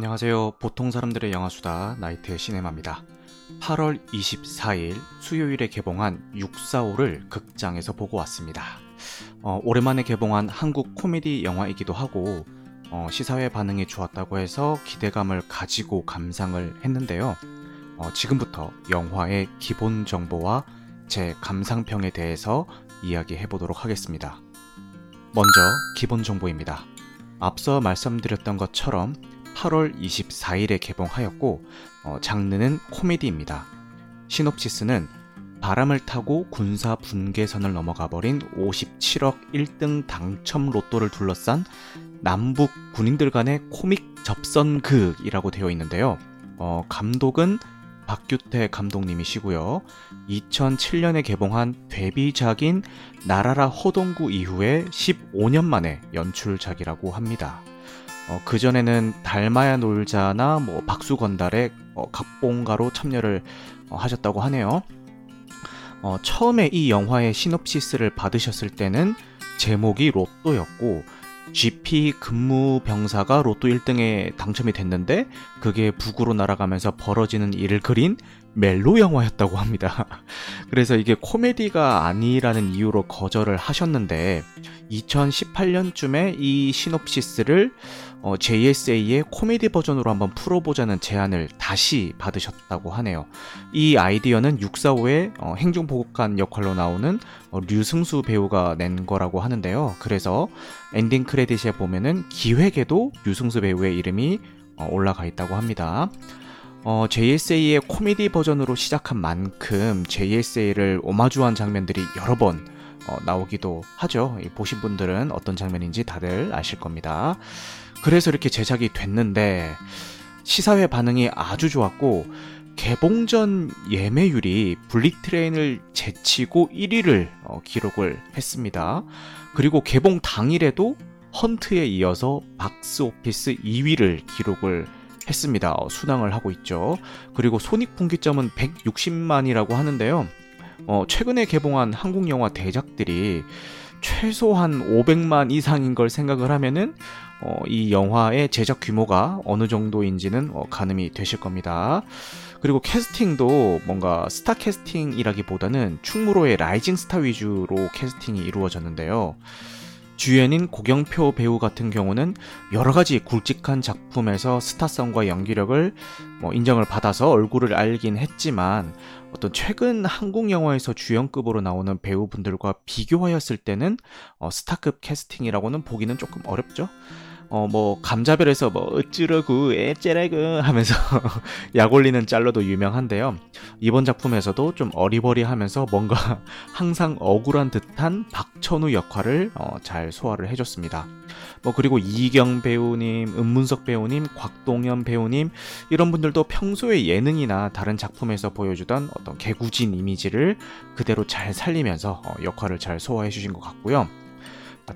안녕하세요. 보통 사람들의 영화수다 나이트 시네마입니다. 8월 24일 수요일에 개봉한 645를 극장에서 보고 왔습니다. 어, 오랜만에 개봉한 한국 코미디 영화이기도 하고 어, 시사회 반응이 좋았다고 해서 기대감을 가지고 감상을 했는데요. 어, 지금부터 영화의 기본 정보와 제 감상평에 대해서 이야기해 보도록 하겠습니다. 먼저 기본 정보입니다. 앞서 말씀드렸던 것처럼 8월 24일에 개봉하였고 어, 장르는 코미디입니다. 시놉시스는 바람을 타고 군사 분계선을 넘어가 버린 57억 1등 당첨 로또를 둘러싼 남북 군인들 간의 코믹 접선극이라고 되어 있는데요. 어, 감독은 박규태 감독님이시고요. 2007년에 개봉한 데뷔작인 나라라 허동구 이후에 15년 만에 연출작이라고 합니다. 어, 그전에는 달마야 놀자나 뭐 박수건달의 어, 각본가로 참여를 어, 하셨다고 하네요. 어, 처음에 이 영화의 시놉시스를 받으셨을 때는 제목이 로또였고 GP 근무 병사가 로또 1등에 당첨이 됐는데 그게 북으로 날아가면서 벌어지는 일을 그린 멜로 영화였다고 합니다. 그래서 이게 코미디가 아니라는 이유로 거절을 하셨는데 2018년쯤에 이 시놉시스를 어, JSA의 코미디 버전으로 한번 풀어보자는 제안을 다시 받으셨다고 하네요. 이 아이디어는 645의 어, 행정보급관 역할로 나오는 어, 류승수 배우가 낸 거라고 하는데요. 그래서 엔딩 크레딧에 보면은 기획에도 류승수 배우의 이름이 어, 올라가 있다고 합니다. 어, JSA의 코미디 버전으로 시작한 만큼 JSA를 오마주한 장면들이 여러 번 어, 나오기도 하죠. 보신 분들은 어떤 장면인지 다들 아실 겁니다. 그래서 이렇게 제작이 됐는데 시사회 반응이 아주 좋았고 개봉 전 예매율이 블릭트레인을 제치고 1위를 어, 기록을 했습니다. 그리고 개봉 당일에도 헌트에 이어서 박스 오피스 2위를 기록을 했습니다. 어, 순항을 하고 있죠. 그리고 손익분기점은 160만이라고 하는데요. 어, 최근에 개봉한 한국 영화 대작들이 최소한 500만 이상인 걸 생각을 하면은 어, 이 영화의 제작 규모가 어느 정도인지는 어, 가늠이 되실 겁니다. 그리고 캐스팅도 뭔가 스타 캐스팅이라기보다는 충무로의 rising 스타 위주로 캐스팅이 이루어졌는데요. 주연인 고경표 배우 같은 경우는 여러 가지 굵직한 작품에서 스타성과 연기력을 뭐 인정을 받아서 얼굴을 알긴 했지만 어떤 최근 한국 영화에서 주연급으로 나오는 배우분들과 비교하였을 때는 어, 스타급 캐스팅이라고는 보기는 조금 어렵죠. 어, 뭐, 감자별에서 뭐, 어찌러구, 에째라구 하면서 약 올리는 짤로도 유명한데요. 이번 작품에서도 좀 어리버리 하면서 뭔가 항상 억울한 듯한 박천우 역할을 어, 잘 소화를 해줬습니다. 뭐, 그리고 이이경 배우님, 음문석 배우님, 곽동현 배우님, 이런 분들도 평소에 예능이나 다른 작품에서 보여주던 어떤 개구진 이미지를 그대로 잘 살리면서 어, 역할을 잘 소화해 주신 것 같고요.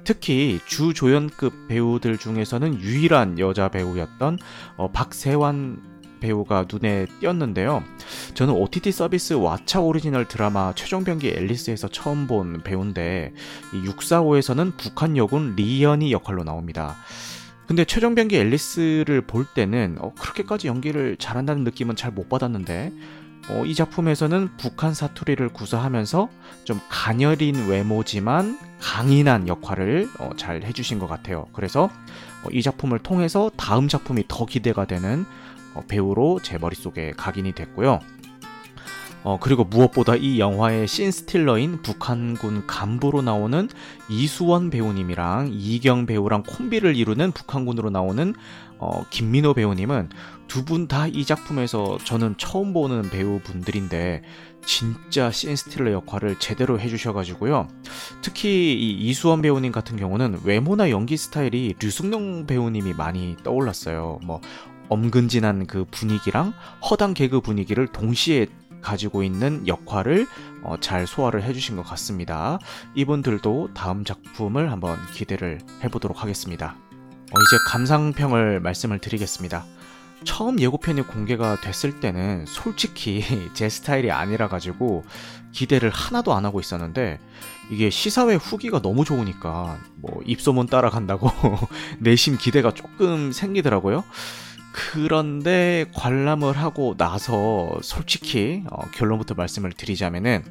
특히 주조연급 배우들 중에서는 유일한 여자 배우였던 어, 박세완 배우가 눈에 띄었는데요. 저는 OTT 서비스 왓챠 오리지널 드라마 최종병기 앨리스에서 처음 본 배우인데 이 645에서는 북한 여군 리연이 역할로 나옵니다. 근데 최종병기 앨리스를 볼 때는 어, 그렇게까지 연기를 잘한다는 느낌은 잘 못 받았는데 어, 이 작품에서는 북한 사투리를 구사하면서 좀 가녀린 외모지만 강인한 역할을 어, 잘 해주신 것 같아요. 그래서 어, 이 작품을 통해서 다음 작품이 더 기대가 되는 어, 배우로 제 머릿속에 각인이 됐고요. 어, 그리고 무엇보다 이 영화의 신스틸러인 북한군 간부로 나오는 이수원 배우님이랑 이경 배우랑 콤비를 이루는 북한군으로 나오는 어, 김민호 배우님은 두 분 다 이 작품에서 저는 처음 보는 배우분들인데 진짜 신스틸러 역할을 제대로 해주셔가지고요. 특히 이 이수원 배우님 같은 경우는 외모나 연기 스타일이 류승룡 배우님이 많이 떠올랐어요. 뭐 엄근진한 그 분위기랑 허당 개그 분위기를 동시에 가지고 있는 역할을 어, 잘 소화를 해주신 것 같습니다. 이분들도 다음 작품을 한번 기대를 해보도록 하겠습니다. 어, 이제 감상평을 말씀을 드리겠습니다. 처음 예고편이 공개가 됐을 때는 솔직히 제 스타일이 아니라 가지고 기대를 하나도 안 하고 있었는데 이게 시사회 후기가 너무 좋으니까 뭐 입소문 따라간다고 내심 기대가 조금 생기더라고요. 그런데 관람을 하고 나서 솔직히 어, 결론부터 말씀을 드리자면은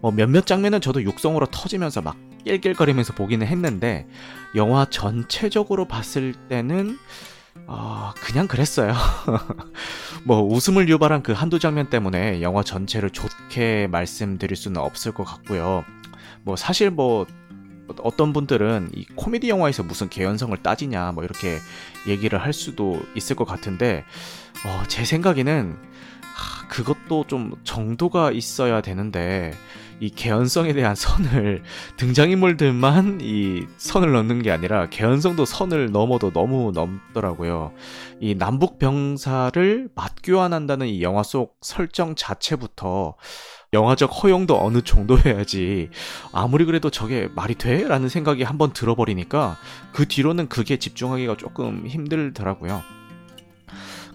뭐 몇몇 장면은 저도 육성으로 터지면서 막 낄낄거리면서 보기는 했는데 영화 전체적으로 봤을 때는 어, 그냥 그랬어요. 뭐 웃음을 유발한 그 한두 장면 때문에 영화 전체를 좋게 말씀드릴 수는 없을 것 같고요. 뭐 사실 뭐 어떤 분들은 이 코미디 영화에서 무슨 개연성을 따지냐 뭐 이렇게 얘기를 할 수도 있을 것 같은데 어, 제 생각에는 하, 그것도 좀 정도가 있어야 되는데 이 개연성에 대한 선을 등장인물들만 이 선을 넘는 게 아니라 개연성도 선을 넘어도 너무 넘더라고요. 이 남북 병사를 맞교환한다는 이 영화 속 설정 자체부터 영화적 허용도 어느 정도여야지 아무리 그래도 저게 말이 돼? 라는 생각이 한번 들어버리니까 그 뒤로는 그게 집중하기가 조금 힘들더라고요.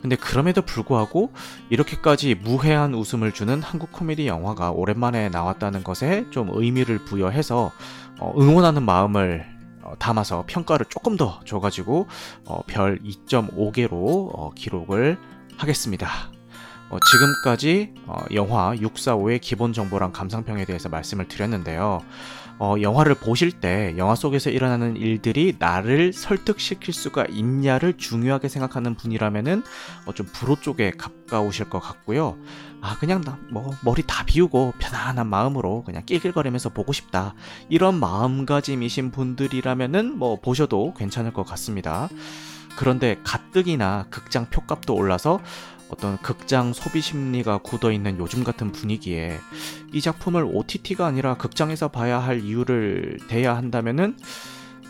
근데 그럼에도 불구하고 이렇게까지 무해한 웃음을 주는 한국 코미디 영화가 오랜만에 나왔다는 것에 좀 의미를 부여해서 어, 응원하는 마음을 어, 담아서 평가를 조금 더 줘가지고 어, 별 2.5개로 어, 기록을 하겠습니다. 어, 지금까지 어, 영화 645의 기본 정보랑 감상평에 대해서 말씀을 드렸는데요. 어, 영화를 보실 때 영화 속에서 일어나는 일들이 나를 설득시킬 수가 있냐를 중요하게 생각하는 분이라면은 어, 좀 불호 쪽에 가까우실 것 같고요. 아 그냥 나, 뭐 머리 다 비우고 편안한 마음으로 그냥 낄낄거리면서 보고 싶다 이런 마음가짐이신 분들이라면은 뭐 보셔도 괜찮을 것 같습니다. 그런데 가뜩이나 극장 표값도 올라서 어떤 극장 소비 심리가 굳어 있는 요즘 같은 분위기에 이 작품을 OTT가 아니라 극장에서 봐야 할 이유를 대야 한다면은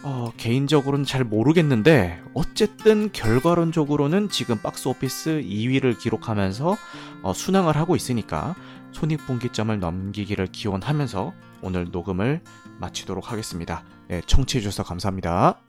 어, 개인적으로는 잘 모르겠는데 어쨌든 결과론적으로는 지금 박스 오피스 2위를 기록하면서 어, 순항을 하고 있으니까 손익분기점을 넘기기를 기원하면서 오늘 녹음을 마치도록 하겠습니다. 네, 청취해 주셔서 감사합니다.